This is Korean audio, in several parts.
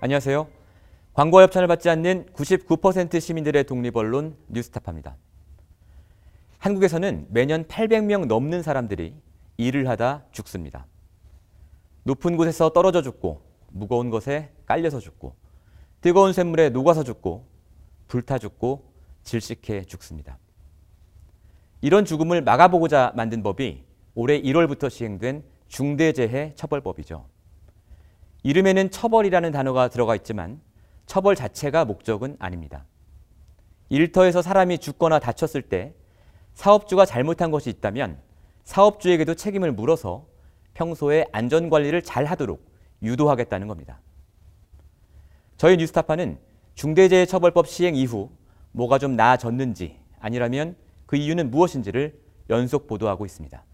안녕하세요. 광고 협찬을 받지 않는 99% 시민들의 독립언론 뉴스타파입니다. 한국에서는 매년 800명 넘는 사람들이 일을 하다 죽습니다. 높은 곳에서 떨어져 죽고 무거운 것에 깔려서 죽고 뜨거운 샘물에 녹아서 죽고 불타 죽고 질식해 죽습니다. 이런 죽음을 막아보고자 만든 법이 올해 1월부터 시행된 중대재해 처벌법이죠. 이름에는 처벌이라는 단어가 들어가 있지만 처벌 자체가 목적은 아닙니다. 일터에서 사람이 죽거나 다쳤을 때 사업주가 잘못한 것이 있다면 사업주에게도 책임을 물어서 평소에 안전관리를 잘 하도록 유도하겠다는 겁니다. 저희 뉴스타파는 중대재해처벌법 시행 이후 뭐가 좀 나아졌는지 아니라면 그 이유는 무엇인지를 연속 보도하고 있습니다.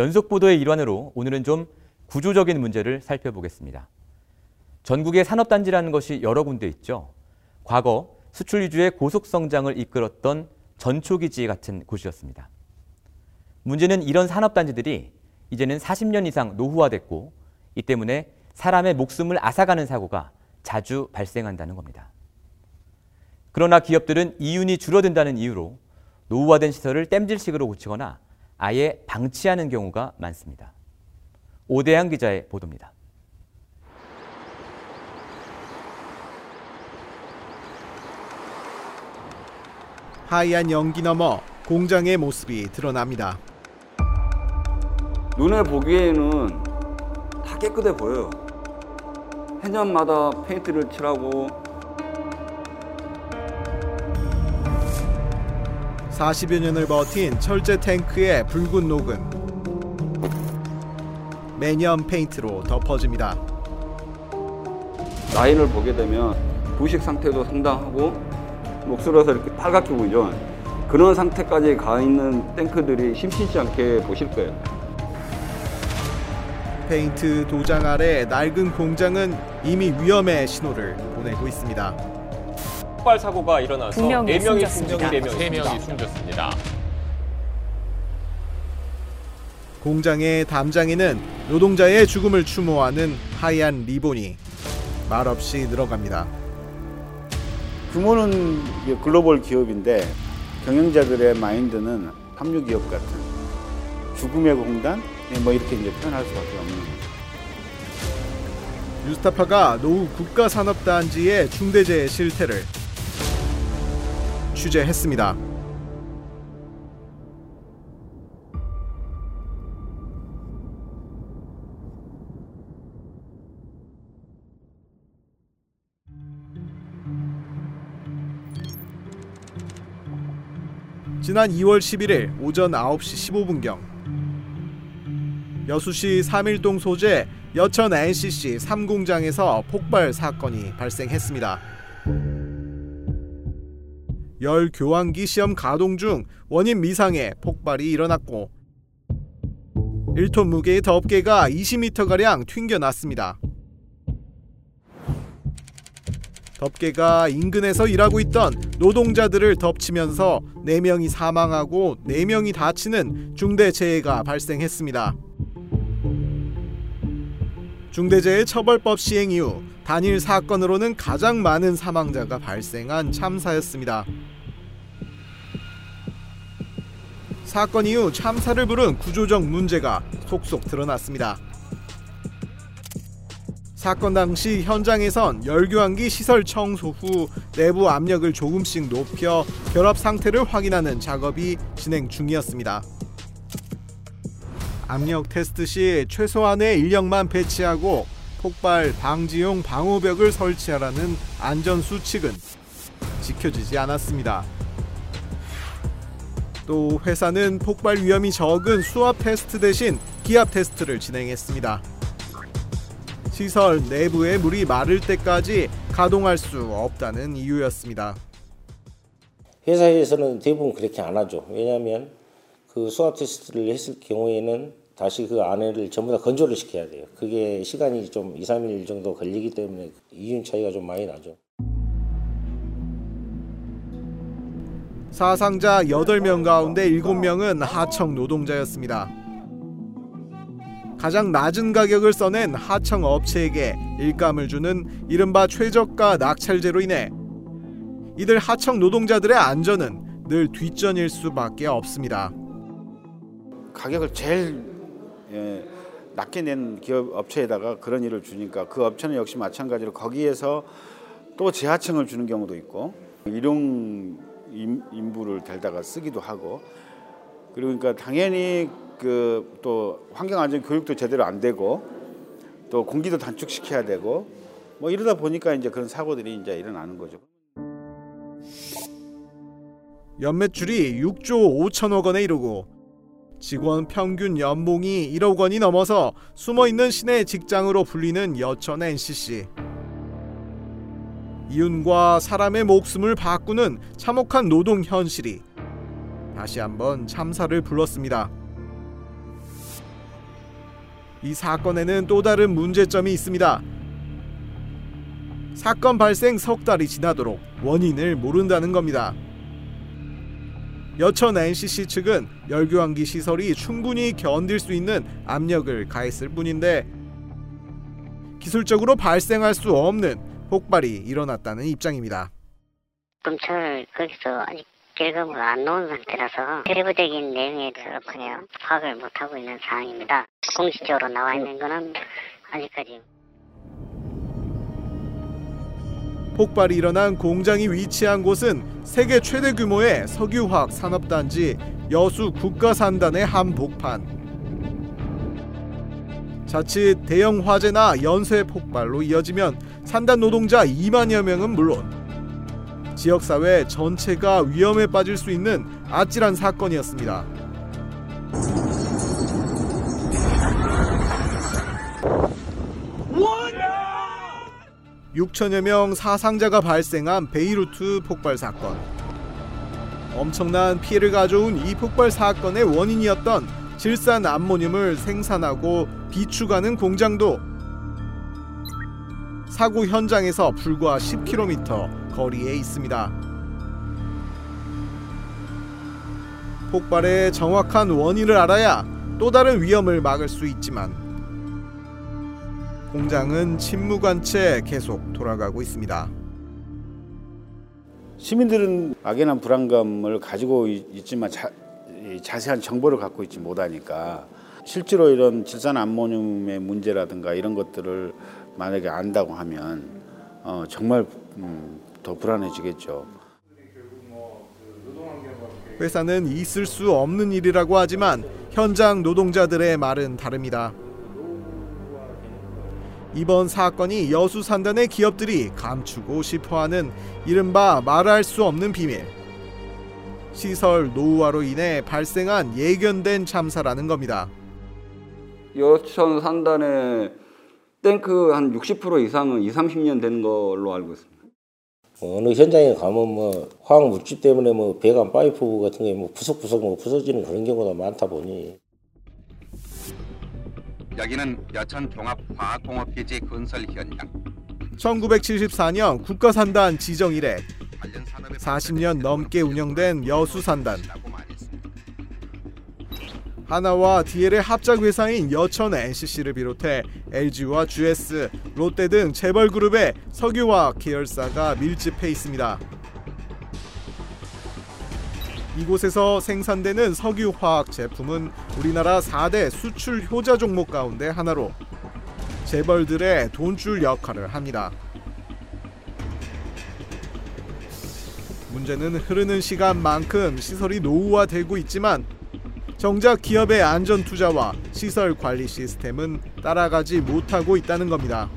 연속 보도의 일환으로 오늘은 좀 구조적인 문제를 살펴보겠습니다. 전국에 산업단지라는 것이 여러 군데 있죠. 과거 수출 위주의 고속 성장을 이끌었던 전초기지 같은 곳이었습니다. 문제는 이런 산업단지들이 이제는 40년 이상 노후화됐고 이 때문에 사람의 목숨을 앗아가는 사고가 자주 발생한다는 겁니다. 그러나 기업들은 이윤이 줄어든다는 이유로 노후화된 시설을 땜질식으로 고치거나 아예 방치하는 경우가 많습니다. 오대양 기자의 보도입니다. 하얀 연기 너머 공장의 모습이 드러납니다. 눈에 보기에는 다 깨끗해 보여요. 해년마다 페인트를 칠하고 40여 년을 버틴 철제 탱크의 붉은 녹은 매년 페인트로 덮어집니다. 라인을 보게 되면 부식 상태도 상당하고 녹슬어서 이렇게 빨갛게 보이죠. 그런 상태까지 가 있는 탱크들이 심심치 않게 보실 거예요. 페인트 도장 아래 낡은 공장은 이미 위험의 신호를 보내고 있습니다. 폭발 사고가 일어나서 두 명이 4명이 숨졌습니다. 숨지고 4명이 세 명이 숨졌습니다. 공장의 담장에는 노동자의 죽음을 추모하는 하얀 리본이 말없이 늘어갑니다. 규모는 이게 글로벌 기업인데 경영자들의 마인드는 합류 기업 같은 죽음의 공단 뭐 이렇게 이제 표현할 수밖에 없는 거죠. 뉴스타파가 노후 국가산업단지의 중대재해 실태를 취재했습니다. 지난 2월 11일 오전 9시 15분경 여수시 삼일동 소재 여천 NCC 3공장에서 폭발 사건이 발생했습니다. 열 교환기 시험 가동 중 원인 미상의 폭발이 일어났고 1톤 무게의 덮개가 20m가량 튕겨났습니다. 덮개가 인근에서 일하고 있던 노동자들을 덮치면서 4명이 사망하고 4명이 다치는 중대재해가 발생했습니다. 중대재해 처벌법 시행 이후 단일 사건으로는 가장 많은 사망자가 발생한 참사였습니다. 사건 이후 참사를 부른 구조적 문제가 속속 드러났습니다. 사건 당시 현장에선 열교환기 시설 청소 후 내부 압력을 조금씩 높여 결합 상태를 확인하는 작업이 진행 중이었습니다. 압력 테스트 시 최소한의 인력만 배치하고 폭발 방지용 방호벽을 설치하라는 안전 수칙은 지켜지지 않았습니다. 또 회사는 폭발 위험이 적은 수압 테스트 대신 기압 테스트를 진행했습니다. 시설 내부의 물이 마를 때까지 가동할 수 없다는 이유였습니다. 회사에서는 대부분 그렇게 안 하죠. 왜냐하면 그 수압 테스트를 했을 경우에는 다시 그 안에를 전부 다 건조를 시켜야 돼요. 그게 시간이 좀 2, 3일 정도 걸리기 때문에 이윤 차이가 좀 많이 나죠. 사상자 8명 가운데 7명은 하청 노동자였습니다. 가장 낮은 가격을 써낸 하청 업체에게 일감을 주는 이른바 최저가 낙찰제로 인해 이들 하청 노동자들의 안전은 늘 뒷전일 수밖에 없습니다. 가격을 제일 예, 낮게 낸 기업 업체에다가 그런 일을 주니까 그 업체는 역시 마찬가지로 거기에서 또 재하청을 주는 경우도 있고 일용 인- 인부를 데려다가 쓰기도 하고 그러니까 당연히 그 또 환경 안전 교육도 제대로 안 되고 또 공기도 단축시켜야 되고 뭐 이러다 보니까 이제 그런 사고들이 이제 일어나는 거죠. 연매출이 6조 5천억 원에 이르고 직원 평균 연봉이 1억 원이 넘어서 숨어 있는 신의 직장으로 불리는 여천 NCC. 이윤과 사람의 목숨을 바꾸는 참혹한 노동 현실이 다시 한번 참사를 불렀습니다. 이 사건에는 또 다른 문제점이 있습니다. 사건 발생 석 달이 지나도록 원인을 모른다는 겁니다. 여천 NCC 측은 열교환기 시설이 충분히 견딜 수 있는 압력을 가했을 뿐인데 기술적으로 발생할 수 없는 폭발이 일어났다는 입장입니다. 검찰 거기서 아직 결과물 안 나온 상태라서 세부적인 내용에 대해서 그냥 파악을 못하고 있는 상황입니다. 공식적으로 나와 있는 거는 아직까지 폭발이 일어난 공장이 위치한 곳은 세계 최대 규모의 석유화학 산업단지 여수 국가산단의 한복판. 자칫 대형 화재나 연쇄 폭발로 이어지면 산단 노동자 2만여 명은 물론 지역 사회 전체가 위험에 빠질 수 있는 아찔한 사건이었습니다. 6천여 명 사상자가 발생한 베이루트 폭발 사건. 엄청난 피해를 가져온 이 폭발 사건의 원인이었던 질산 암모늄을 생산하고 비축하는 공장도 사고 현장에서 불과 10km 거리에 있습니다. 폭발의 정확한 원인을 알아야 또 다른 위험을 막을 수 있지만 공장은 침묵한 채 계속 돌아가고 있습니다. 시민들은 막연한 불안감을 가지고 있- 있지만 자, 이 자세한 정보를 갖고 있지 못하니까 실제로 이런 질산 암모늄의 문제라든가 이런 것들을 만약에 안다고 하면 어, 정말 음, 더 불안해지겠죠. 회사는 있을 수 없는 일이라고 하지만 현장 노동자들의 말은 다릅니다. 이번 사건이 여수 산단의 기업들이 감추고 싶어하는 이른바 말할 수 없는 비밀. 시설 노후화로 인해 발생한 예견된 참사라는 겁니다. 여천 산단에 탱크 한 60% 이상은 2, 30년 된 걸로 알고 있습니다. 어느 현장에 가면 뭐 화학 물질 때문에 뭐 배관 파이프 같은 게 뭐 부석부석 뭐 부서지는 그런 경우가 많다 보니 여기는 여천 종합화학공업기지 건설 현장. 1974년 국가산단 지정 이래 관련 산업의 40년 넘게 운영된 여수산단. 하나와 디엘의 합작 회사인 여천 NCC를 비롯해 LG와 GS, 롯데 등 재벌 그룹의 석유화학 계열사가 밀집해 있습니다. 이곳에서 생산되는 석유화학 제품은 우리나라 4대 수출 효자 종목 가운데 하나로 재벌들의 돈줄 역할을 합니다. 문제는 흐르는 시간만큼 시설이 노후화되고 있지만 정작 기업의 안전 투자와 시설 관리 시스템은 따라가지 못하고 있다는 겁니다.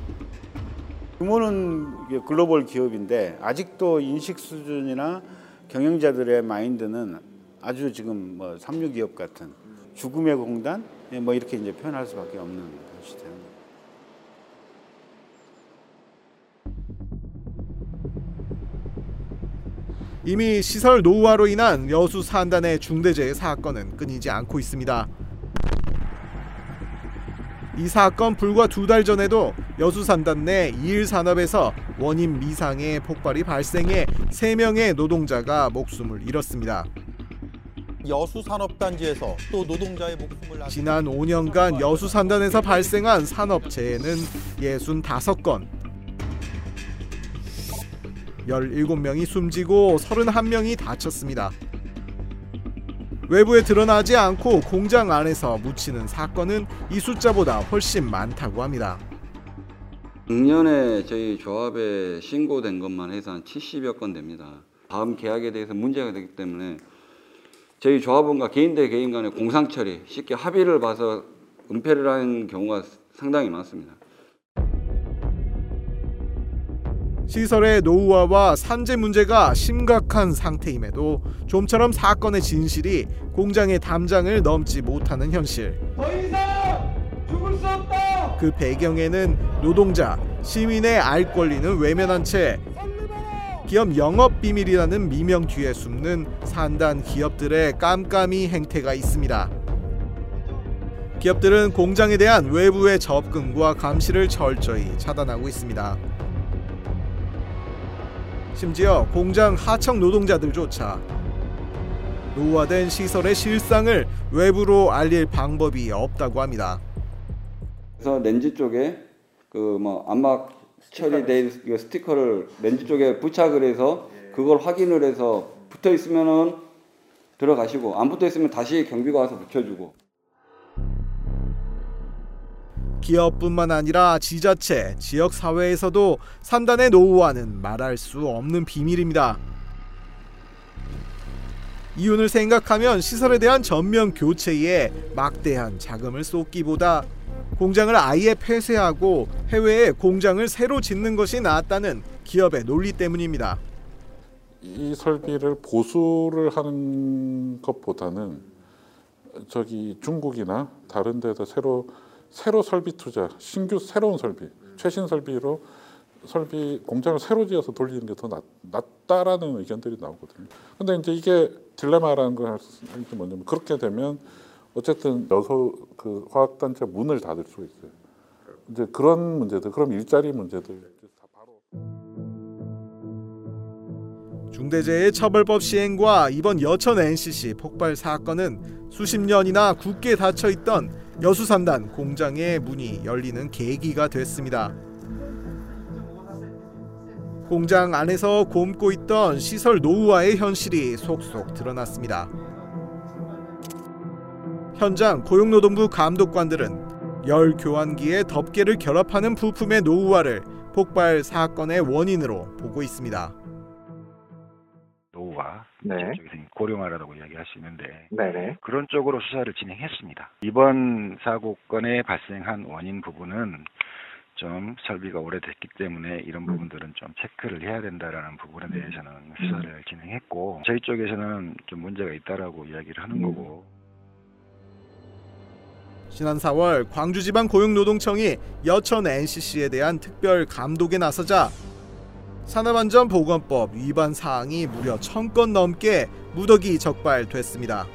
규모는 글로벌 기업인데 아직도 인식 수준이나 경영자들의 마인드는 아주 지금 뭐 삼류 기업 같은 죽음의 공단 예, 뭐 이렇게 이제 표현할 수밖에 없는 이미 시설 노후화로 인한 여수 산단의 중대재해 사건은 끊이지 않고 있습니다. 이 사건 불과 두 달 전에도 여수 산단 내 이일 산업에서 원인 미상의 폭발이 발생해 3명의 노동자가 목숨을 잃었습니다. 여수 산업단지에서 또 노동자의 목숨을 지난 5년간 여수 산단에서 발생한 산업재해는 65건. 17명이 숨지고 31명이 다쳤습니다. 외부에 드러나지 않고 공장 안에서 묻히는 사건은 이 숫자보다 훨씬 많다고 합니다. 작년에 저희 조합에 신고된 것만 해서 한 70여 건 됩니다. 다음 계약에 대해서 문제가 되기 때문에 저희 조합원과 개인 대 개인 간의 공상 처리, 쉽게 합의를 봐서 은폐를 하는 경우가 상당히 많습니다. 시설의 노후화와 산재 문제가 심각한 상태임에도 좀처럼 사건의 진실이 공장의 담장을 넘지 못하는 현실. 그 배경에는 노동자, 시민의 알 권리는 외면한 채 기업 영업 비밀이라는 미명 뒤에 숨는 산단 기업들의 깜깜이 행태가 있습니다. 기업들은 공장에 대한 외부의 접근과 감시를 철저히 차단하고 있습니다. 심지어 공장 하청 노동자들조차. 노후화된 시설의 실상을 외부로 알릴 방법이 없다고 합니다. 그래서 렌즈 쪽에 그 뭐 암막 처리된 그 스티커를 렌즈 쪽에 부착을 해서 그걸 확인을 해서 붙어 있으면은 들어가시고 안 붙어 있으면 다시 경비가 와서 붙여주고 기업뿐만 아니라 지자체, 지역 사회에서도 산단의 노후화는 말할 수 없는 비밀입니다. 이윤을 생각하면 시설에 대한 전면 교체에 막대한 자금을 쏟기보다 공장을 아예 폐쇄하고 해외에 공장을 새로 짓는 것이 낫다는 기업의 논리 때문입니다. 이 설비를 보수를 하는 것보다는 저기 중국이나 다른 데서 새로 새로 설비 투자, 신규 새로운 설비, 최신 설비로 설비 공장을 새로 지어서 돌리는 게 더 낫다라는 의견들이 나오거든요. 근데 이제 이게 딜레마라는 걸할게 뭐냐면 그렇게 되면 어쨌든 여소 그 화학 단체 문을 닫을 수 있어요. 이제 그런 문제들, 그럼 일자리 문제들 다 바로. 중대재해 처벌법 시행과 이번 여천 NCC 폭발 사건은 수십 년이나 굳게 닫혀 있던 여수산단 공장의 문이 열리는 계기가 됐습니다. 공장 안에서 곰고 있던 시설 노후화의 현실이 속속 드러났습니다. 현장 고용노동부 감독관들은 열 교환기에 덮개를 결합하는 부품의 노후화를 폭발 사건의 원인으로 보고 있습니다. 노후화 네. 쪽에서 고령화라고 이야기할 수 있는데 네네. 그런 쪽으로 수사를 진행했습니다. 이번 사고 건에 발생한 원인 부분은 좀 설비가 오래됐기 때문에 이런 부분들은 좀 체크를 해야 된다라는 부분에 대해서는 수사를 진행했고 저희 쪽에서는 좀 문제가 있다라고 이야기를 하는 거고 지난 4월 광주지방 고용노동청이 여천 NCC에 대한 특별 감독에 나서자 산업안전보건법 위반 사항이 무려 1000건 넘게 무더기 적발됐습니다.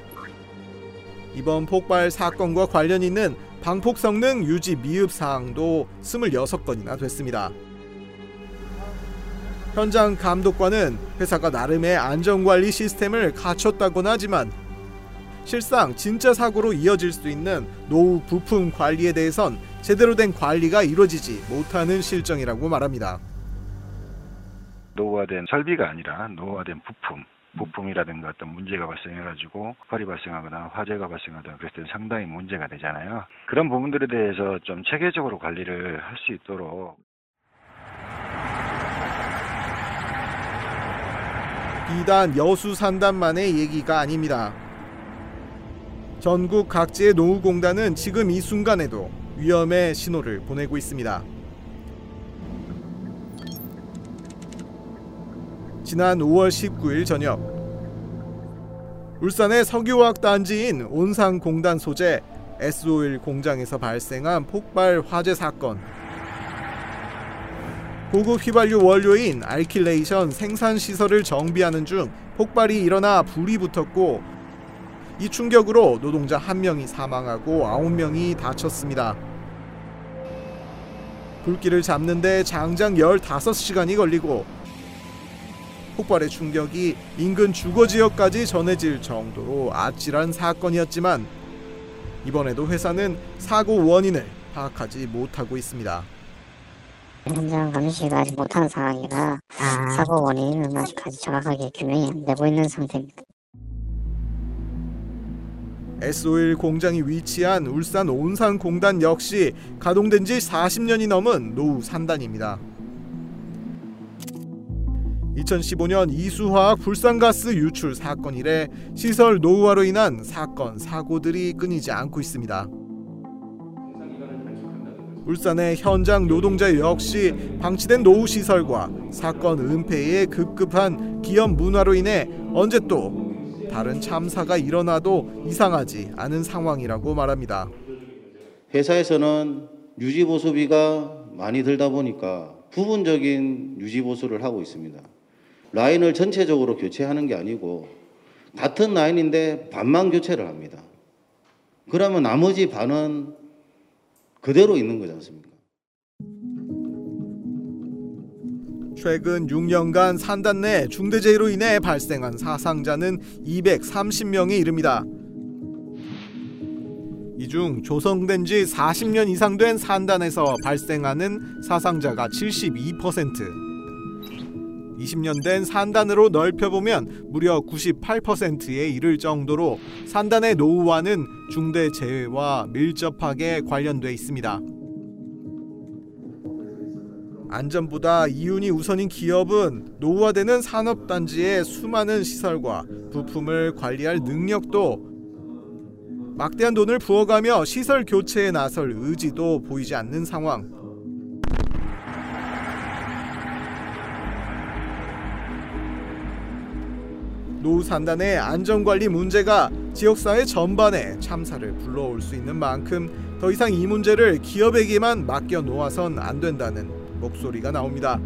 이번 폭발 사건과 관련 있는 방폭 성능 유지 미흡 사항도 26건이나 됐습니다. 현장 감독관은 회사가 나름의 안전관리 시스템을 갖췄다고는 하지만 실상 진짜 사고로 이어질 수 있는 노후 부품 관리에 대해선 제대로 된 관리가 이루어지지 못하는 실정이라고 말합니다. 노후화된 설비가 아니라 노후화된 부품 부품이라든가 어떤 문제가 발생해가지고 폭발이 발생하거나 화재가 발생하거나 그랬을 때 상당히 문제가 되잖아요. 그런 부분들에 대해서 좀 체계적으로 관리를 할 수 있도록 비단 여수 산단만의 얘기가 아닙니다. 전국 각지의 노후공단은 지금 이 순간에도 위험의 신호를 보내고 있습니다. 지난 5월 19일 저녁 울산의 석유화학 단지인 온산공단 소재 S-오일 공장에서 발생한 폭발 화재 사건. 고급 휘발유 원료인 알킬레이션 생산 시설을 정비하는 중 폭발이 일어나 불이 붙었고 이 충격으로 노동자 한 명이 사망하고 아홉 명이 다쳤습니다. 불길을 잡는데 장장 15시간이 걸리고 폭발의 충격이 인근 주거 지역까지 전해질 정도로 아찔한 사건이었지만 이번에도 회사는 사고 원인을 파악하지 못하고 있습니다. 현장 감시가 아직 못하는 상황이라 사고 원인은 아직까지 정확하게 규명이 안 되고 있는 상태입니다. S-오일 공장이 위치한 울산 온산공단 역시 가동된 지 40년이 넘은 노후 산단입니다. 2015년 이수화학 불산가스 유출 사건 이래 시설 노후화로 인한 사건 사고들이 끊이지 않고 있습니다. 울산의 현장 노동자 역시 방치된 노후 시설과 사건 은폐의 급급한 기업 문화로 인해 언제 또 다른 참사가 일어나도 이상하지 않은 상황이라고 말합니다. 회사에서는 유지 보수비가 많이 들다 보니까 부분적인 유지 보수를 하고 있습니다. 라인을 전체적으로 교체하는 게 아니고 같은 라인인데 반만 교체를 합니다. 그러면 나머지 반은 그대로 있는 거지 않습니까? 최근 6년간 산단 내 중대재해로 인해 발생한 사상자는 230명에 이릅니다. 이 중 조성된 지 40년 이상 된 산단에서 발생하는 사상자가 72%, 20년 된 산단으로 넓혀보면 무려 98%에 이를 정도로 산단의 노후화는 중대 재해와 밀접하게 관련돼 있습니다. 안전보다 이윤이 우선인 기업은 노후화되는 산업단지의 수많은 시설과 부품을 관리할 능력도 막대한 돈을 부어가며 시설 교체에 나설 의지도 보이지 않는 상황. 노후 산단의 안전관리 문제가 지역사회 전반에 참사를 불러올 수 있는 만큼 더 이상 이 문제를 기업에게만 맡겨 놓아선 안 된다는 목소리가 나옵니다.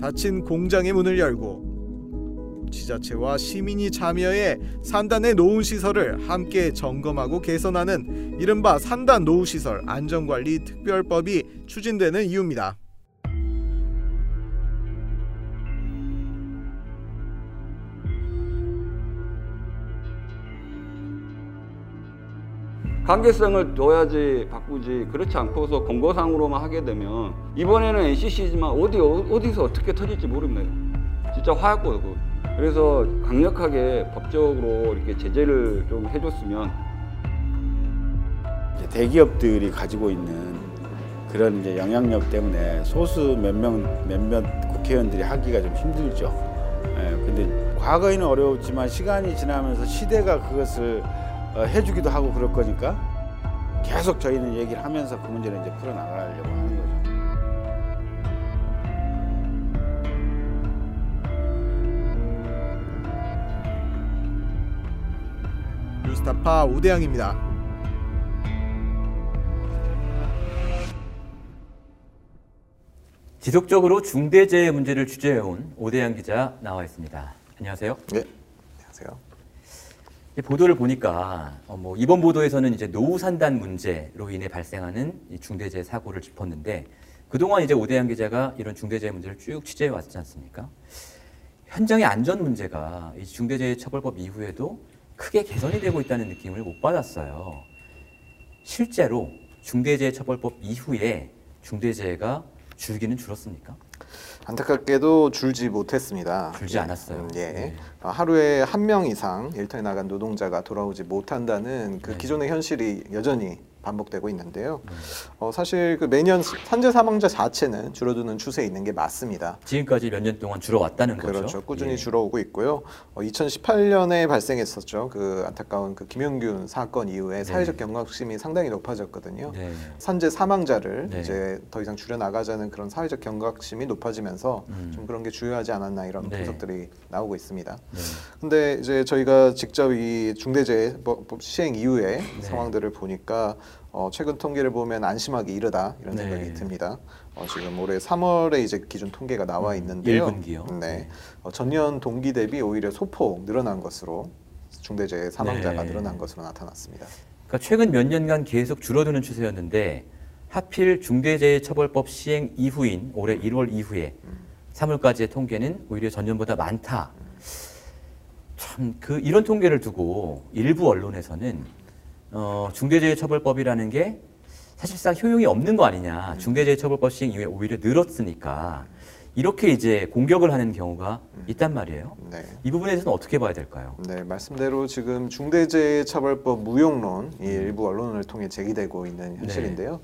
닫힌 공장의 문을 열고 지자체와 시민이 참여해 산단의 노후 시설을 함께 점검하고 개선하는 이른바 산단 노후 시설 안전관리 특별법이 추진되는 이유입니다. 관계성을 둬야지 바꾸지 그렇지 않고서 공고상으로만 하게 되면 이번에는 NCC지만 어디 어디서 어떻게 터질지 모릅니다. 진짜 화약고고 그래서 강력하게 법적으로 이렇게 제재를 좀 해줬으면 대기업들이 가지고 있는 그런 이제 영향력 때문에 소수 몇 명 몇몇 국회의원들이 하기가 좀 힘들죠. 예, 근데 과거에는 어려웠지만 시간이 지나면서 시대가 그것을 어, 해주기도 하고 그럴 거니까 계속 저희는 얘기를 하면서 그 문제를 이제 풀어나가려고 하는 거죠. 뉴스타파 오대양입니다. 지속적으로 중대재해 문제를 취재해온 오대양 기자 나와 있습니다. 안녕하세요. 네, 안녕하세요. 보도를 보니까 어, 뭐 이번 보도에서는 이제 노후 산단 문제로 인해 발생하는 이 중대재해 사고를 짚었는데 그동안 이제 오대양 기자가 이런 중대재해 문제를 쭉 취재해 왔지 않습니까? 현장의 안전 문제가 이 중대재해 처벌법 이후에도 크게 개선이 되고 있다는 느낌을 못 받았어요. 실제로 중대재해 처벌법 이후에 중대재해가 줄기는 줄었습니까? 안타깝게도 줄지 못했습니다. 줄지 않았어요. 음, 예. 네. 하루에 한 명 이상 일터에 나간 노동자가 돌아오지 못한다는 그 네. 기존의 현실이 여전히 반복되고 있는데요. 음. 어, 사실 그 매년 산재 사망자 자체는 줄어드는 추세에 있는 게 맞습니다. 지금까지 몇 년 동안 줄어왔다는 거죠. 그렇죠. 꾸준히 예. 줄어오고 있고요. 어, 2018년에 발생했었죠. 그 안타까운 그 김용균 사건 이후에 사회적 경각심이 상당히 높아졌거든요. 네. 산재 사망자를 네. 이제 더 이상 줄여 나가자는 그런 사회적 경각심이 높아지면서 음. 좀 그런 게 중요하지 않았나 이런 네. 분석들이 나오고 있습니다. 네. 근데 이제 저희가 직접 이 중대재해법 시행 이후의 네. 상황들을 보니까 어, 최근 통계를 보면 안심하기 이르다 이런 네. 생각이 듭니다. 어, 지금 올해 3월에 이제 기준 통계가 나와 있는데요. 음, 1분기요. 네. 어, 전년 동기 대비 오히려 소폭 늘어난 것으로 중대재해 사망자가 네. 늘어난 것으로 나타났습니다. 그러니까 최근 몇 년간 계속 줄어드는 추세였는데 하필 중대재해처벌법 시행 이후인 올해 1월 이후에 3월까지의 통계는 오히려 전년보다 많다. 참그 이런 통계를 두고 일부 언론에서는 어, 중대재해처벌법이라는 게 사실상 효용이 없는 거 아니냐. 중대재해처벌법 시행 이후에 오히려 늘었으니까 이렇게 이제 공격을 하는 경우가 있단 말이에요. 네. 이 부분에 대해서는 어떻게 봐야 될까요? 네, 말씀대로 지금 중대재해처벌법 무용론이 일부 언론을 통해 제기되고 있는 현실인데요.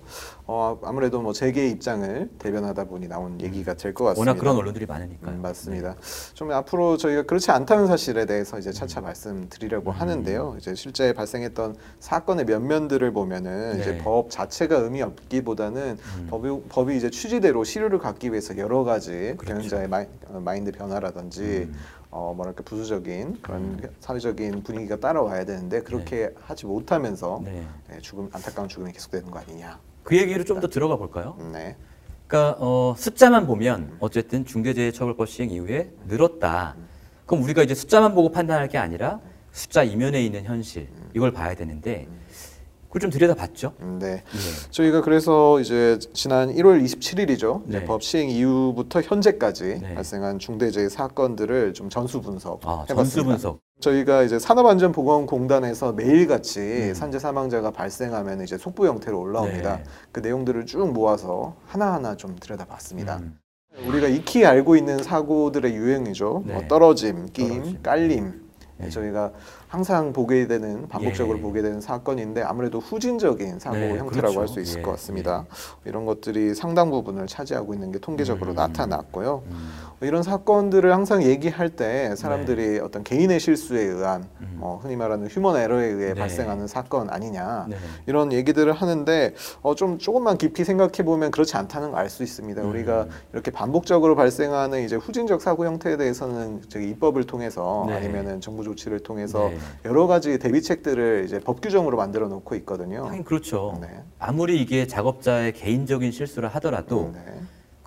어, 아무래도 뭐 재계의 입장을 대변하다 보니 나온 얘기가 될 것 같습니다. 워낙 그런 언론들이 많으니까요. 음, 맞습니다. 좀 앞으로 저희가 그렇지 않다는 사실에 대해서 이제 음. 차차 말씀드리려고 하는데요. 이제 실제 발생했던 사건의 면면들을 보면은 네. 이제 법 자체가 의미 없기보다는 법이, 법이 이제 취지대로 실효를 갖기 위해서 여러 가지 경영자의 마이, 어, 마인드 변화라든지 어 뭐랄까 부수적인 그런 사회적인 분위기가 따라와야 되는데 그렇게 하지 못하면서 네. 네, 죽음 안타까운 죽음이 계속되는 거 아니냐. 그 얘기를 좀더 들어가 볼까요? 네. 그러니까 어, 숫자만 보면 어쨌든 중대재해처벌법 시행 이후에 늘었다. 그럼 우리가 이제 숫자만 보고 판단할 게 아니라 숫자 이면에 있는 현실 이걸 봐야 되는데 그걸 좀 들여다봤죠. 네. 예. 저희가 그래서 이제 지난 1월 27일이죠. 네. 법 시행 이후부터 현재까지 네. 발생한 중대재해 사건들을 좀 전수 분석 아, 해봤습니다. 전수 분석. 저희가 이제 산업안전보건공단에서 매일같이 산재 사망자가 발생하면 이제 속보 형태로 올라옵니다. 음. 네. 그 내용들을 쭉 모아서 하나하나 좀 들여다봤습니다. 음. 우리가 익히 알고 있는 사고들의 유형이죠. 네. 뭐 떨어짐, 끼임, 떨어짐. 깔림. 네, 저희가 항상 보게 되는 반복적으로 예. 보게 되는 사건인데 아무래도 후진적인 사고 네, 형태라고 그렇죠. 할수 있을 예, 것 같습니다. 이런 것들이 상당 부분을 차지하고 있는 게 음. 통계적으로 나타났고요. 이런 사건들을 항상 얘기할 때 사람들이 어떤 개인의 실수에 의한 어, 흔히 말하는 휴먼 에러에 의해 네. 발생하는 사건 아니냐 네. 이런 얘기들을 하는데 어, 좀 조금만 깊이 생각해 보면 그렇지 않다는 걸 알 수 있습니다. 음. 우리가 이렇게 반복적으로 발생하는 이제 후진적 사고 형태에 대해서는 저기 입법을 통해서 네. 아니면은 정부 조치를 통해서 네. 여러 가지 대비책들을 이제 법 규정으로 만들어 놓고 있거든요. 하긴 그렇죠. 네. 아무리 이게 작업자의 개인적인 실수를 하더라도 네.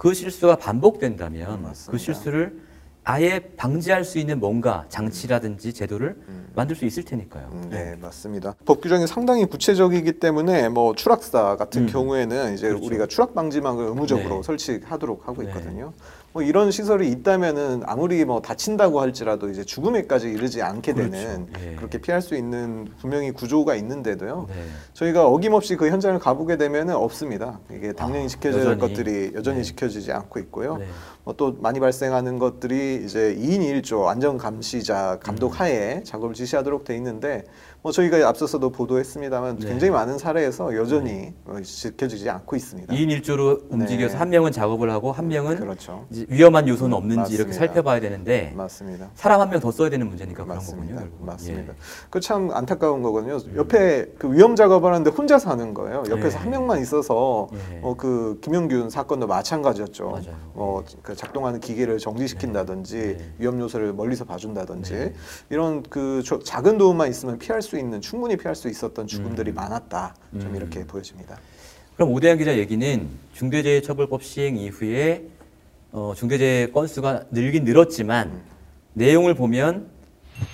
그 실수가 반복된다면 그 맞습니다. 실수를 아예 방지할 수 있는 뭔가 장치라든지 제도를 만들 수 있을 테니까요. 음, 네, 맞습니다. 법 규정이 상당히 구체적이기 때문에 뭐 추락사 같은 음. 경우에는 이제 그렇죠. 우리가 추락 방지망을 의무적으로 네. 설치하도록 하고 네. 있거든요. 뭐 이런 시설이 있다면은 아무리 뭐 다친다고 할지라도 이제 죽음에까지 이르지 않게 그렇죠. 되는 예. 그렇게 피할 수 있는 분명히 구조가 있는데도요. 네. 저희가 어김없이 그 현장을 가보게 되면은 없습니다. 이게 당연히 아, 지켜져야 할. 것들이 여전히 네. 지켜지지 않고 있고요. 네. 뭐또 많이 발생하는 것들이 이제 2인 1조 안전 감시자 음. 감독 하에 작업을 지시하도록 돼 있는데 뭐 저희가 앞서서도 보도했습니다만 네. 굉장히 많은 사례에서 여전히 어, 지켜지지 않고 있습니다. 2인 1조로 움직여서 네. 한 명은 작업을 하고 한 명은 그렇죠. 위험한 요소는 없는지 이렇게 맞습니다. 살펴봐야 되는데 맞습니다. 사람 한 명 더 써야 되는 문제니까 그런 거군요. 맞습니다. 결국은. 맞습니다. 예. 그참 안타까운 거거든요. 옆에 그 위험 작업을 하는데 혼자서 하는 거예요. 옆에서 예. 한 명만 있어서 예. 어, 그 김용균 사건도 마찬가지였죠. 맞아요. 뭐그 작동하는 기계를 정지시킨다든지 네. 위험 요소를 멀리서 봐준다든지 네. 이런 그 저- 작은 도움만 있으면 피할 수 있는 충분히 피할 수 있었던 죽음들이 많았다. 좀 음. 이렇게 보여집니다. 그럼 오대환 기자 얘기는 중대재해처벌법 시행 이후에 어, 중대재해 건수가 늘긴 늘었지만 음. 내용을 보면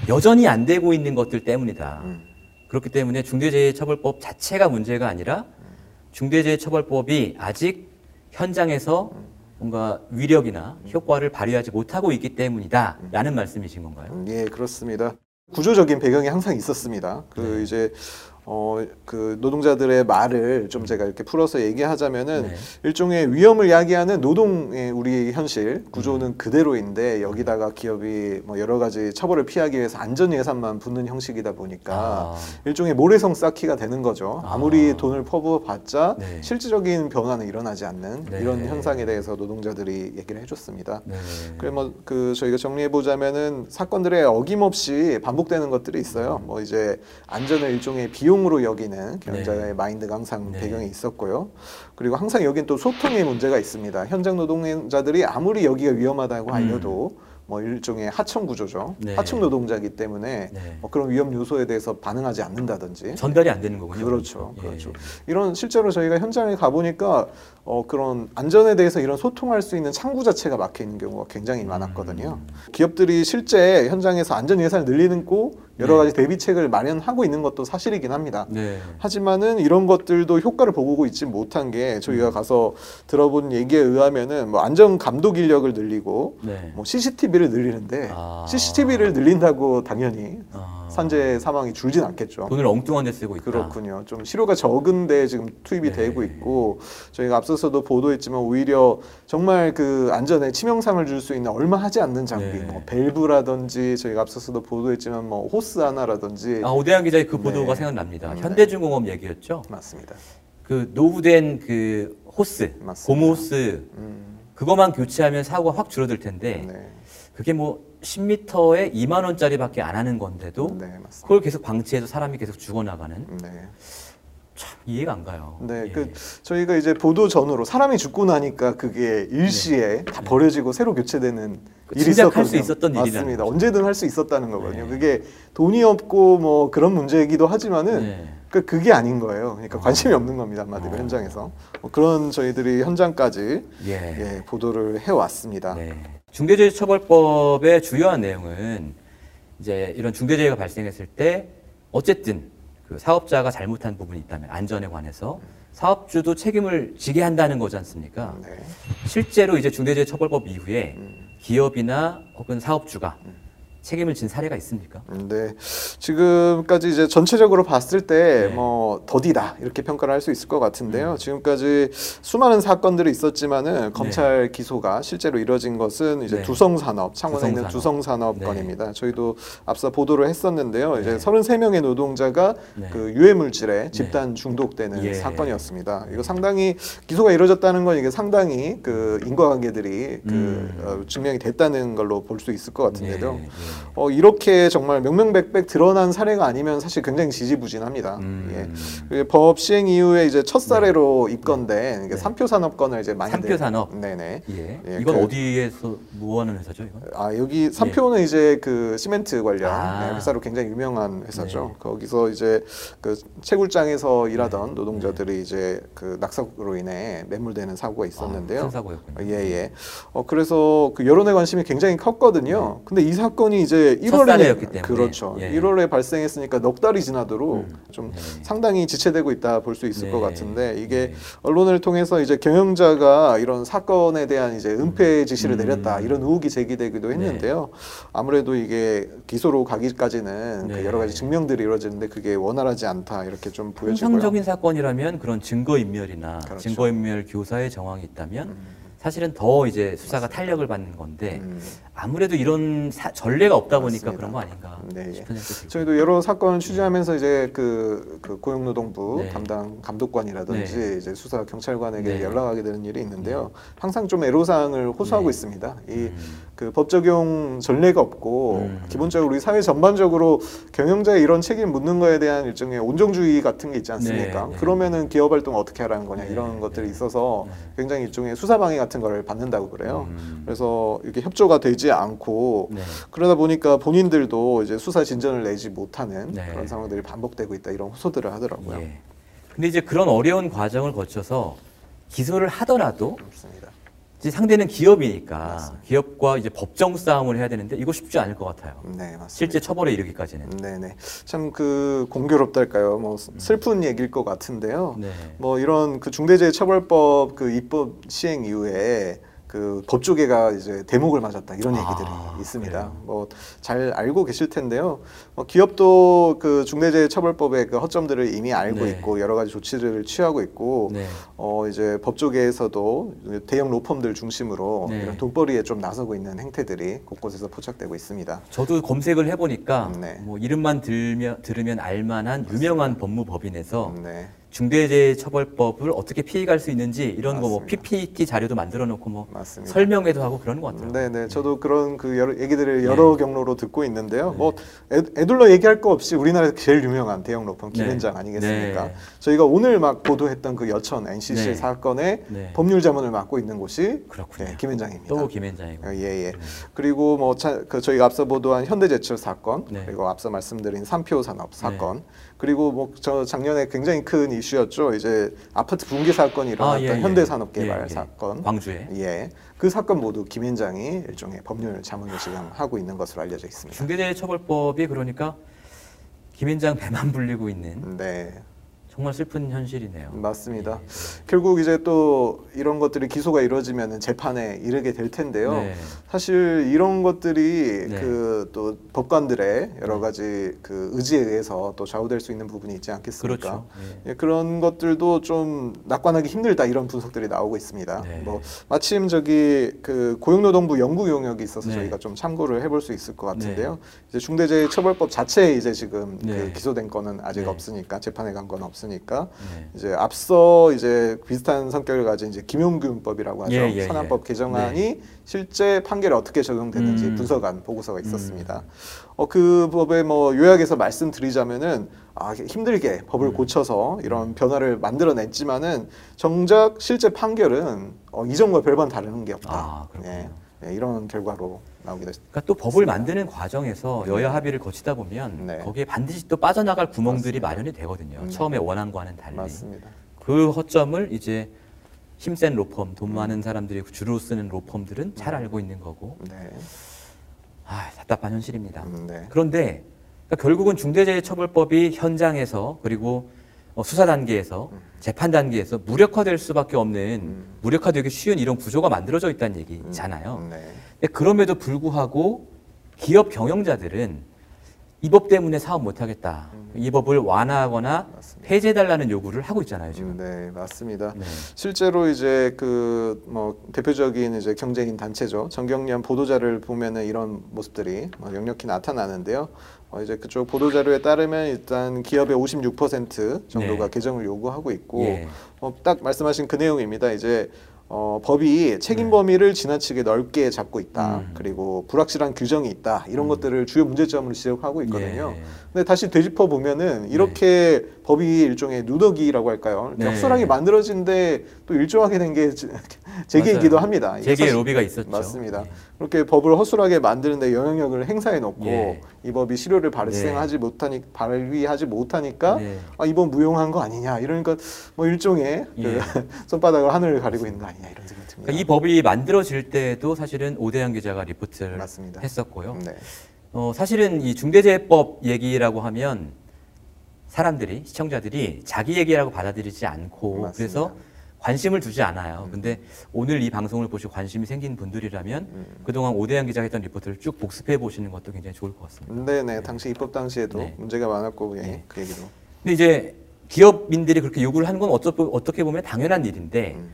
여전히 안 되고 있는 것들 때문이다. 음. 그렇기 때문에 중대재해처벌법 자체가 문제가 아니라 중대재해처벌법이 아직 현장에서 뭔가 위력이나 효과를 발휘하지 못하고 있기 때문이다라는 말씀이신 건가요? 음, 예, 그렇습니다. 구조적인 배경이 항상 있었습니다. 그 네. 이제 어 그 노동자들의 말을 좀 제가 이렇게 풀어서 얘기하자면은 네. 일종의 위험을 야기하는 노동의 우리 현실 음. 구조는 그대로인데 여기다가 기업이 뭐 여러 가지 처벌을 피하기 위해서 안전 예산만 붓는 형식이다 보니까 아, 일종의 모래성 쌓기가 되는 거죠. 아무리 아. 돈을 퍼부어봤자 네. 실질적인 변화는 일어나지 않는 네. 이런 현상에 대해서 노동자들이 얘기를 해줬습니다. 네. 그래 뭐그 저희가 정리해 보자면은 사건들에 어김없이 반복되는 것들이 있어요. 뭐 이제 안전을 일종의 비용 으로 여기는 경영자의 네. 마인드가 항상 네. 배경에 있었고요. 그리고 항상 여긴 또 소통의 문제가 있습니다. 현장 노동자들이 아무리 여기가 위험하다고 음. 알려도 뭐 일종의 하청 구조죠. 네. 하청 노동자이기 때문에 네. 뭐 그런 위험 요소에 대해서 반응하지 않는다든지 전달이 안 되는 거군요. 그렇죠, 예. 그렇죠. 이런 실제로 저희가 현장에 가 보니까 어, 그런 안전에 대해서 이런 소통할 수 있는 창구 자체가 막혀 있는 경우가 굉장히 많았거든요. 기업들이 실제 현장에서 안전 예산을 늘리는 고 여러 가지 대비책을 마련하고 있는 것도 사실이긴 합니다. 네. 하지만은 이런 것들도 효과를 보고 있지 못한 게 저희가 가서 들어본 얘기에 의하면은 뭐 안전 감독 인력을 늘리고 네. 뭐 CCTV를 늘리는데 아. CCTV를 늘린다고 당연히 아. 산재 사망이 줄진 않겠죠. 돈을 엉뚱한 데 쓰고 있다. 그렇군요. 좀 실효가 적은데 지금 투입이 네. 되고 있고 저희가 앞서서도 보도했지만 오히려 정말 그 안전에 치명상을 줄 수 있는 얼마 하지 않는 장비, 네. 뭐 밸브라든지 저희가 앞서서도 보도했지만 뭐 호스 하나라든지 아 오대환 기자의 그 보도가 네. 생각납니다. 네. 현대중공업 얘기였죠. 맞습니다. 그 노후된 그 호스, 맞습니다. 고무 호스 음, 그것만 교체하면 사고가 확 줄어들 텐데 네, 그게 뭐 10m에 2만 원짜리밖에 안 하는 건데도 네. 그걸 계속 방치해서 사람이 계속 죽어나가는 네. 참 이해가 안 가요. 네, 예. 그 저희가 이제 보도 전후로 사람이 죽고 나니까 그게 일시에 다 버려지고 새로 교체되는 네. 그 일이 있었거든요. 할수 있었던 맞습니다. 언제든 할 수 있었다는 거거든요. 네. 그게 돈이 없고 뭐 그런 문제이기도 하지만은 네. 그 그게 아닌 거예요. 그러니까 관심이 없는 겁니다. 한마디로 어. 현장에서 뭐 그런 저희들이 현장까지 예. 예, 보도를 해 왔습니다. 네. 중대재해처벌법의 주요한 내용은 이제 이런 중대재해가 발생했을 때 어쨌든 그 사업자가 잘못한 부분이 있다면 안전에 관해서 사업주도 책임을 지게 한다는 거지 않습니까? 네. 실제로 이제 중대재해처벌법 이후에 음. 기업이나 혹은 사업주가 책임을 진 사례가 있습니까? 네, 지금까지 이제 전체적으로 봤을 때 네. 뭐 더디다 이렇게 평가를 할 수 있을 것 같은데요. 지금까지 수많은 사건들이 있었지만은 검찰 기소가 실제로 이뤄진 것은 이제 네. 두성산업 창원에 있는 두성산업. 두성산업 네. 건입니다. 저희도 앞서 보도를 했었는데요. 이제 네. 33명의 노동자가 네. 그 유해 물질에 집단 중독되는 예. 사건이었습니다. 이거 상당히 기소가 이루어졌다는 건 이게 상당히 그 인과관계들이 그 음. 어, 증명이 됐다는 걸로 볼 수 있을 것 같은데요. 네, 네. 어, 이렇게 정말 명명백백 드러난 사례가 아니면 사실 굉장히 지지부진합니다. 음. 예. 그게 법 시행 이후에 이제 첫 사례로 입건된 이게 네. 삼표 산업건을 이제 많이 삼표 산업? 네네. 예. 예, 이건 그- 어디에서 뭐 하는 회사죠, 이건? 아 여기 삼표는 이제 그 시멘트 관련 아. 네, 회사로 굉장히 유명한 회사죠. 네. 거기서 이제 그 채굴장에서 일하던 노동자들이 이제 그 낙사로 인해 매몰되는 사고가 있었는데요. 아, 큰 사고였군요. 예예. 어 그래서 그 여론의 관심이 굉장히 컸거든요. 근데 이 사건이 이제 네. 첫 1월에 사례였기 때문에. 그렇죠. 예. 1월에 발생했으니까 넉 달이 지나도록 음. 좀 네. 상당히 지체되고 있다 볼 수 있을 네. 것 같은데 이게 네. 언론을 통해서 이제 경영자가 이런 사건에 대한 이제 은폐 지시를 음. 내렸다 이런 의혹이 제기되기도 했는데요. 아무래도 이게 기소로 가기까지는 그 네. 여러 가지 증명들이 이루어지는데 그게 원활하지 않다 이렇게 좀 보여지고요. 통상적인 사건이라면 그런 증거 인멸이나 그렇죠. 증거 인멸 교사의 정황이 있다면 사실은 더 이제 수사가 탄력을 받는 건데 음. 아무래도 이런 사- 전례가 없다 보니까 맞습니다. 그런 거 아닌가 네. 싶은. 저희도 여러 사건을 취재하면서 이제 그, 그 고용노동부 네. 담당 감독관이라든지 네. 이제 수사 경찰관에게 네. 연락하게 되는 일이 있는데요. 항상 좀 애로사항을 호소하고 네. 있습니다. 이 음. 그법 적용 전례가 없고 음. 기본적으로 우리 사회 전반적으로 경영자의 이런 책임 묻는 거에 대한 일종의 온정주의 같은 게 있지 않습니까? 네, 네. 그러면은 기업 활동 어떻게 하라는 거냐 네, 이런 네. 것들이 있어서 네. 굉장히 일종의 수사 방해 같은 걸 받는다고 그래요. 음. 그래서 이렇게 협조가 되지 않고 네. 그러다 보니까 본인들도 이제 수사 진전을 내지 못하는 네. 그런 상황들이 반복되고 있다 이런 호소들을 하더라고요. 예. 근데 이제 그런 어려운 과정을 거쳐서 기소를 하더라도 그렇습니다. 이제 상대는 기업이니까 맞습니다. 기업과 이제 법정 싸움을 해야 되는데 이거 쉽지 않을 것 같아요. 네, 맞습니다. 실제 처벌에 이르기까지는. 네 네. 참 그 공교롭달까요? 뭐 슬픈 얘기일 것 같은데요. 네. 뭐 이런 그 중대재해처벌법 그 입법 시행 이후에 그 법조계가 이제 대목을 맞았다 이런 아, 얘기들이 있습니다. 그래요? 뭐잘 알고 계실 텐데요. 뭐 기업도 그 중대재해처벌법의 그 허점들을 이미 알고 네. 있고 여러 가지 조치를 취하고 있고 네. 어 이제 법조계에서도 대형 로펌들 중심으로 네. 이런 돈벌이에 좀 나서고 있는 행태들이 곳곳에서 포착되고 있습니다. 저도 검색을 해보니까 네. 뭐 이름만 들면 들으면 알만한 유명한 법무법인에서 네. 중대재해처벌법을 어떻게 피해갈 수 있는지 이런 거 뭐 PPT 자료도 만들어 놓고 뭐 맞습니다. 설명회도 하고 그러는 것 같아요. 네, 네. 저도 그런 그 여러 얘기들을 여러 경로로 듣고 있는데요. 뭐 애, 애둘러 얘기할 거 없이 우리나라에서 제일 유명한 대형 로펌 네. 김현장 아니겠습니까? 네. 저희가 오늘 막 보도했던 그 여천 NCC 네. 사건의 네. 법률 자문을 맡고 있는 곳이 네, 김현장입니다. 또 김현장이고. 어, 예, 예. 그리고 뭐 차, 그 저희가 앞서 보도한 현대제철 사건, 네. 그리고 앞서 말씀드린 삼표 산업 사건, 그리고 뭐 저 작년에 굉장히 큰 이슈였죠. 이제 아파트 붕괴 사건이 일어났던 아, 예, 예. 현대산업개발 예, 예. 사건, 광주에. 예, 그 사건 모두 김현장이 일종의 법률 자문을 지금 하고 있는 것으로 알려져 있습니다. 중대재해처벌법이 그러니까 김현장 배만 불리고 있는 네. 정말 슬픈 현실이네요. 맞습니다. 결국 이제 또 이런 것들이 기소가 이루어지면 재판에 이르게 될 텐데요. 네. 사실 이런 것들이 네. 그또 법관들의 여러 가지 그 의지에 의해서 또 좌우될 수 있는 부분이 있지 않겠습니까? 그렇죠. 예, 그런 것들도 좀 낙관하기 힘들다 이런 분석들이 나오고 있습니다. 네. 뭐 마침 저기 그 고용노동부 연구 용역이 있어서 네. 저희가 좀 참고를 해볼 수 있을 것 같은데요. 이제 중대재해처벌법 자체에 이제 지금 네. 그 기소된 건은 아직 네. 없으니까 재판에 간 건 없으니까 네. 이제 앞서 이제 비슷한 성격을 가진 이제 김용균법이라고 하죠. 예, 예, 산안법 예. 개정안이 실제 판결에 어떻게 적용되는지 음. 분석한 보고서가 있었습니다. 어, 그 법에 뭐 요약해서 말씀드리자면은 아, 힘들게 법을 음. 고쳐서 이런 변화를 만들어냈지만은 정작 실제 판결은 어, 이전과 별반 다른 게 없다. 아, 예, 예, 이런 결과로 나오게 됐습니다. 그러니까 또 법을 만드는 과정에서 여야 합의를 거치다 보면 네. 거기에 반드시 또 빠져나갈 구멍들이 마련이 되거든요. 네. 처음에 원한과는 달리. 맞습니다. 그 허점을 이제 힘센 로펌, 돈 많은 사람들이 주로 쓰는 로펌들은 잘 알고 있는 거고. 네. 아, 답답한 현실입니다. 음, 네. 그런데 그러니까 결국은 중대재해처벌법이 현장에서 그리고 어, 수사 단계에서 음. 재판 단계에서 무력화될 수밖에 없는 무력화되기 쉬운 이런 구조가 만들어져 있다는 얘기잖아요. 네. 근데 그럼에도 불구하고 기업 경영자들은 이 법 때문에 사업 못 하겠다. 이 법을 완화하거나 폐지해달라는 요구를 하고 있잖아요, 지금. 네, 맞습니다. 네. 실제로 이제 그 뭐 대표적인 이제 경제인 단체죠. 정경련 보도자를 보면은 이런 모습들이 뭐 역력히 나타나는데요. 어 이제 그쪽 보도 자료에 따르면 일단 기업의 56% 정도가 네. 개정을 요구하고 있고 예. 어, 딱 말씀하신 그 내용입니다. 이제 어, 법이 책임 네. 범위를 지나치게 넓게 잡고 있다. 음. 그리고 불확실한 규정이 있다. 이런 것들을 주요 문제점으로 지적하고 있거든요. 예. 근데 다시 되짚어 보면은 이렇게 법이 일종의 누더기라고 할까요? 네. 격설하게 만들어진데 또 일조하게 된 게 재계이기도 맞아요. 합니다. 사실- 로비가 있었죠. 맞습니다. 네. 그렇게 법을 허술하게 만드는데 영향력을 행사해 놓고 예. 이 법이 실효를 발생하지 못하니 발휘하지 못하니까 네. 아 이번 무용한 거 아니냐 이러니까 뭐 일종의 예. 그 손바닥을 하늘을 가리고 있는 거 아니냐 이런 생각이 듭니다. 그러니까 이 법이 만들어질 때도 사실은 오대영 기자가 리포트를 맞습니다. 했었고요. 네. 어, 사실은 이 중대재해법 얘기라고 하면 사람들이 시청자들이 자기 얘기라고 받아들이지 않고 맞습니다. 음. 그래서 관심을 두지 않아요. 근데 오늘 이 방송을 보시고 관심이 생긴 분들이라면 음. 그동안 오대영 기자가 했던 리포트를 쭉 복습해 보시는 것도 굉장히 좋을 것 같습니다. 네네 당시 입법 당시에도 네. 문제가 많았고 예, 네. 그 얘기도 근데 이제 기업인들이 그렇게 요구를 하는 건 어쩌, 어떻게 보면 당연한 일인데 음.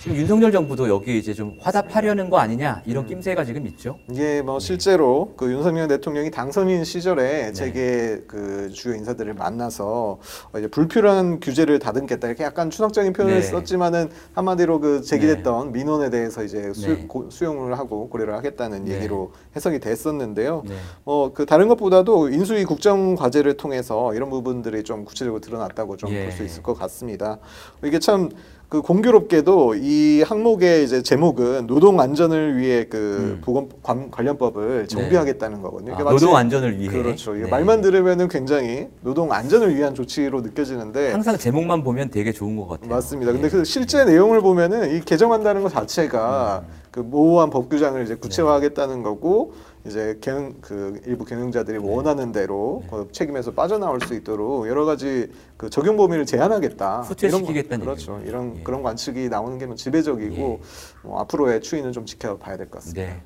지금 윤석열 정부도 여기 이제 좀 화답하려는 거 아니냐 이런 음. 낌새가 지금 있죠. 이게 뭐 실제로 그 윤석열 대통령이 당선인 네. 시절에 재계 그 주요 인사들을 만나서 어 이제 불필요한 규제를 다듬겠다 이렇게 약간 추상적인 표현을 네. 썼지만은 한마디로 그 제기됐던 민원에 대해서 이제 수, 네. 고- 수용을 하고 고려를 하겠다는 네. 얘기로 해석이 됐었는데요. 네. 어그 다른 것보다도 인수위 국정 과제를 통해서 이런 부분들이 좀 구체적으로 드러났다고 좀볼 예. 수 있을 것 같습니다. 이게 참 그 공교롭게도 이 항목의 이제 제목은 노동 안전을 위해 그 보건 관, 관련법을 정비하겠다는 거거든요. 음. 아, 노동 안전을 위해. 그렇죠. 네. 말만 들으면은 굉장히 노동 안전을 위한 조치로 느껴지는데 항상 제목만 보면 되게 좋은 것 같아요. 맞습니다. 근데 예. 그 실제 내용을 보면은 이 개정한다는 것 자체가 음. 그 모호한 법 규정을 이제 네. 구체화하겠다는 거고 이제 경영 그 일부 경영자들이 네. 원하는 대로 그 책임에서 빠져나올 수 있도록 여러 가지 그 적용 범위를 제한하겠다. 후퇴시키겠다는 그렇죠. 얘기군요. 이런 예. 그런 관측이 나오는 게뭐 지배적이고 뭐 앞으로의 추이는 좀 지켜봐야 될 것 같습니다. 네.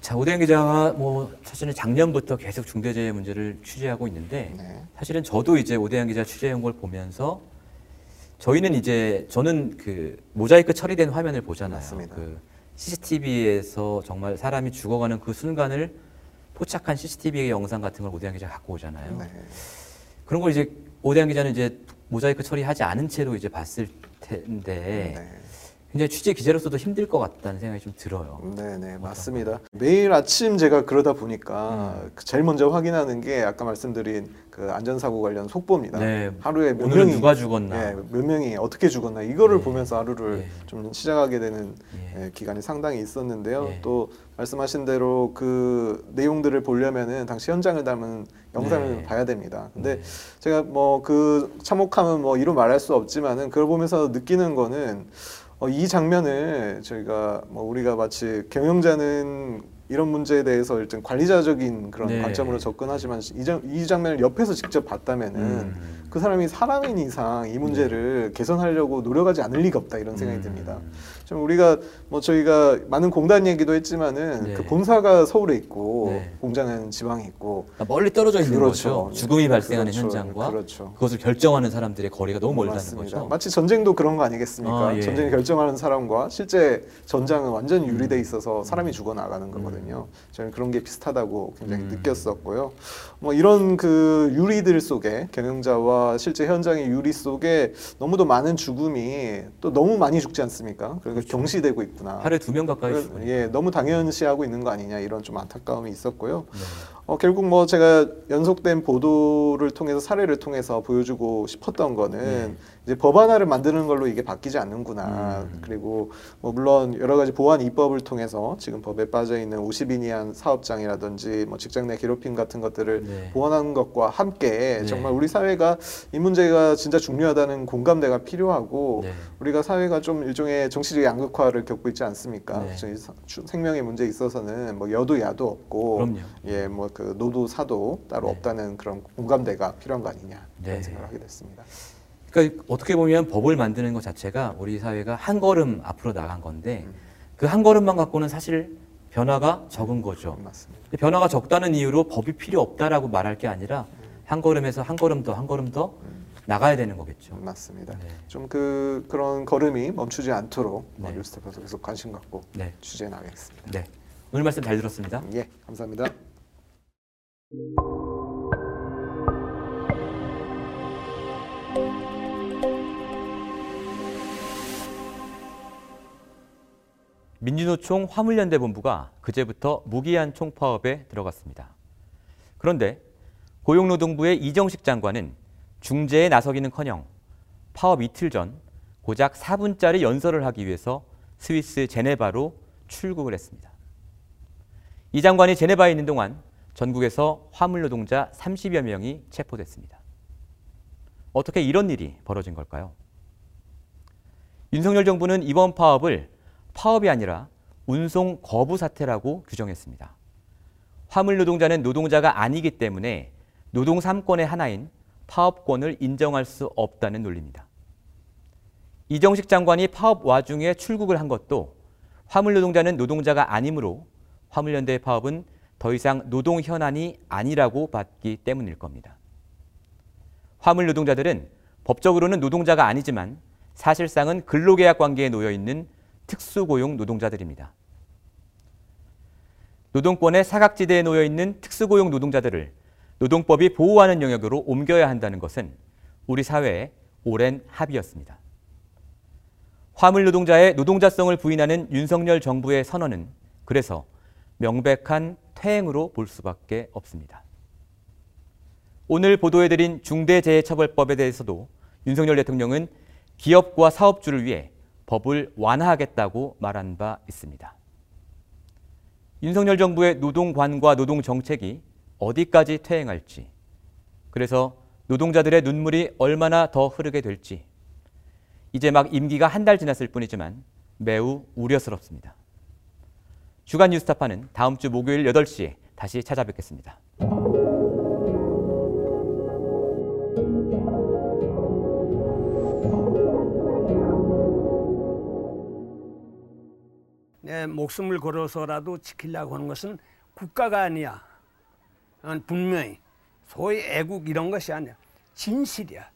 자, 오대영 기자가 뭐 사실은 작년부터 계속 중대재해 문제를 취재하고 있는데 네. 사실은 저도 이제 오대영 기자 취재한 걸 보면서 저희는 이제 저는 그 모자이크 처리된 화면을 보잖아요. 맞습니다. 그 CCTV에서 정말 사람이 죽어가는 그 순간을 포착한 CCTV 영상 같은 걸 오대영 기자가 갖고 오잖아요. 네. 그런 걸 이제 오대영 기자는 이제 모자이크 처리하지 않은 채로 이제 봤을 텐데 네. 굉장히 취재 기자로서도 힘들 것 같다는 생각이 좀 들어요. 네네 맞습니다. 매일 아침 제가 그러다 보니까 음. 그 제일 먼저 확인하는 게 아까 말씀드린 그 안전사고 관련 속보입니다. 네. 하루에 몇 명이 누가 죽었나. 예, 몇 명이 어떻게 죽었나 이거를 네. 보면서 하루를 예. 좀 시작하게 되는 예. 예, 기간이 상당히 있었는데요. 예. 또 말씀하신 대로 그 내용들을 보려면은 당시 현장을 담은 영상을 네. 봐야 됩니다. 근데 제가 뭐 그 참혹함은 뭐 이루 말할 수 없지만은 그걸 보면서 느끼는 거는 어, 이 장면을 저희가 뭐 우리가 마치 경영자는 이런 문제에 대해서 일단 관리자적인 그런 네. 관점으로 접근하지만 이, 장, 이 장면을 옆에서 직접 봤다면은 음. 그 사람이 사람인 이상 이 문제를 개선하려고 노력하지 않을 리가 없다 이런 생각이 음. 듭니다. 좀 우리가 뭐 저희가 많은 공단 얘기도 했지만은 네. 그 본사가 서울에 있고 네. 공장은 지방에 있고 그러니까 멀리 떨어져 있는 그렇죠. 거죠. 죽음이 발생하는 그렇죠. 현장과 그렇죠. 그것을 결정하는 사람들의 거리가 너무 멀다는 맞습니다. 거죠. 마치 전쟁도 그런 거 아니겠습니까? 아, 예. 전쟁을 결정하는 사람과 실제 전장은 완전히 유리돼 있어서 사람이 죽어 나가는 거거든요. 저는 그런 게 비슷하다고 굉장히 음. 느꼈었고요. 뭐 이런 그 유리들 속에 경영자와 실제 현장의 유리 속에 너무도 많은 죽음이 또 너무 많이 죽지 않습니까? 그러니까 경시되고 있구나. 하루에 두 명 가까이. 예, 너무 당연시하고 있는 거 아니냐 이런 좀 안타까움이 있었고요. 네. 어, 결국 뭐 제가 연속된 보도를 통해서 사례를 통해서 보여주고 싶었던 거는 네. 이제 법안화를 만드는 걸로 이게 바뀌지 않는구나. 음. 그리고 뭐 물론 여러 가지 보안 입법을 통해서 지금 법에 빠져 있는 50인 이한 사업장이라든지 뭐 직장 내 괴롭힘 같은 것들을 네. 보완하는 것과 함께 네. 정말 우리 사회가 이 문제가 진짜 중요하다는 공감대가 필요하고 네. 우리가 사회가 좀 일종의 정치적 양극화를 겪고 있지 않습니까? 네. 생명의 문제에 있어서는 뭐 여도 야도 없고 그럼요. 예, 뭐그 노도 사도 따로 네. 없다는 그런 공감대가 필요한 거 아니냐 이런 네. 생각을 하게 됐습니다. 그러니까 어떻게 보면 법을 만드는 것 자체가 우리 사회가 한 걸음 앞으로 나간 건데 그한 걸음만 갖고는 사실 변화가 적은 거죠. 맞습니다. 근데 변화가 적다는 이유로 법이 필요 없다라고 말할 게 아니라 한 걸음에서 한 걸음 더 한 걸음 더 나가야 되는 거겠죠. 맞습니다. 네. 좀그 그런 걸음이 멈추지 않도록 뭐 네. 뉴스타파에서 계속 관심 갖고 네. 취재해 나가겠습니다. 네. 오늘 말씀 잘 들었습니다. 예, 감사합니다. 민주노총 화물연대 본부가 그제부터 무기한 총파업에 들어갔습니다. 그런데 고용노동부의 이정식 장관은 중재에 나서기는커녕 파업 이틀 전 고작 4분짜리 연설을 하기 위해서 스위스 제네바로 출국을 했습니다. 이 장관이 제네바에 있는 동안 전국에서 화물 노동자 30여 명이 체포됐습니다. 어떻게 이런 일이 벌어진 걸까요? 윤석열 정부는 이번 파업을 파업이 아니라 운송 거부 사태라고 규정했습니다. 화물 노동자는 노동자가 아니기 때문에 노동 3권의 하나인 파업권을 인정할 수 없다는 논리입니다. 이정식 장관이 파업 와중에 출국을 한 것도 화물 노동자는 노동자가 아니므로 화물연대의 파업은 더 이상 노동 현안이 아니라고 봤기 때문일 겁니다. 화물 노동자들은 법적으로는 노동자가 아니지만 사실상은 근로계약 관계에 놓여 있는 특수고용 노동자들입니다. 노동권의 사각지대에 놓여 있는 특수고용 노동자들을 노동법이 보호하는 영역으로 옮겨야 한다는 것은 우리 사회의 오랜 합의였습니다. 화물 노동자의 노동자성을 부인하는 윤석열 정부의 선언은 그래서 명백한 퇴행으로 볼 수밖에 없습니다. 오늘 보도해드린 중대재해처벌법에 대해서도 윤석열 대통령은 기업과 사업주를 위해 법을 완화하겠다고 말한 바 있습니다. 윤석열 정부의 노동관과 노동정책이 어디까지 퇴행할지, 그래서 노동자들의 눈물이 얼마나 더 흐르게 될지, 이제 막 임기가 한 달 지났을 뿐이지만 매우 우려스럽습니다. 주간 뉴스타파는 다음 주 목요일 8시에 다시 찾아뵙겠습니다. 내 목숨을 걸어서라도 지키려고 하는 것은 국가가 아니야. 난 분명히 소위 애국 이런 것이 아니야. 진실이야.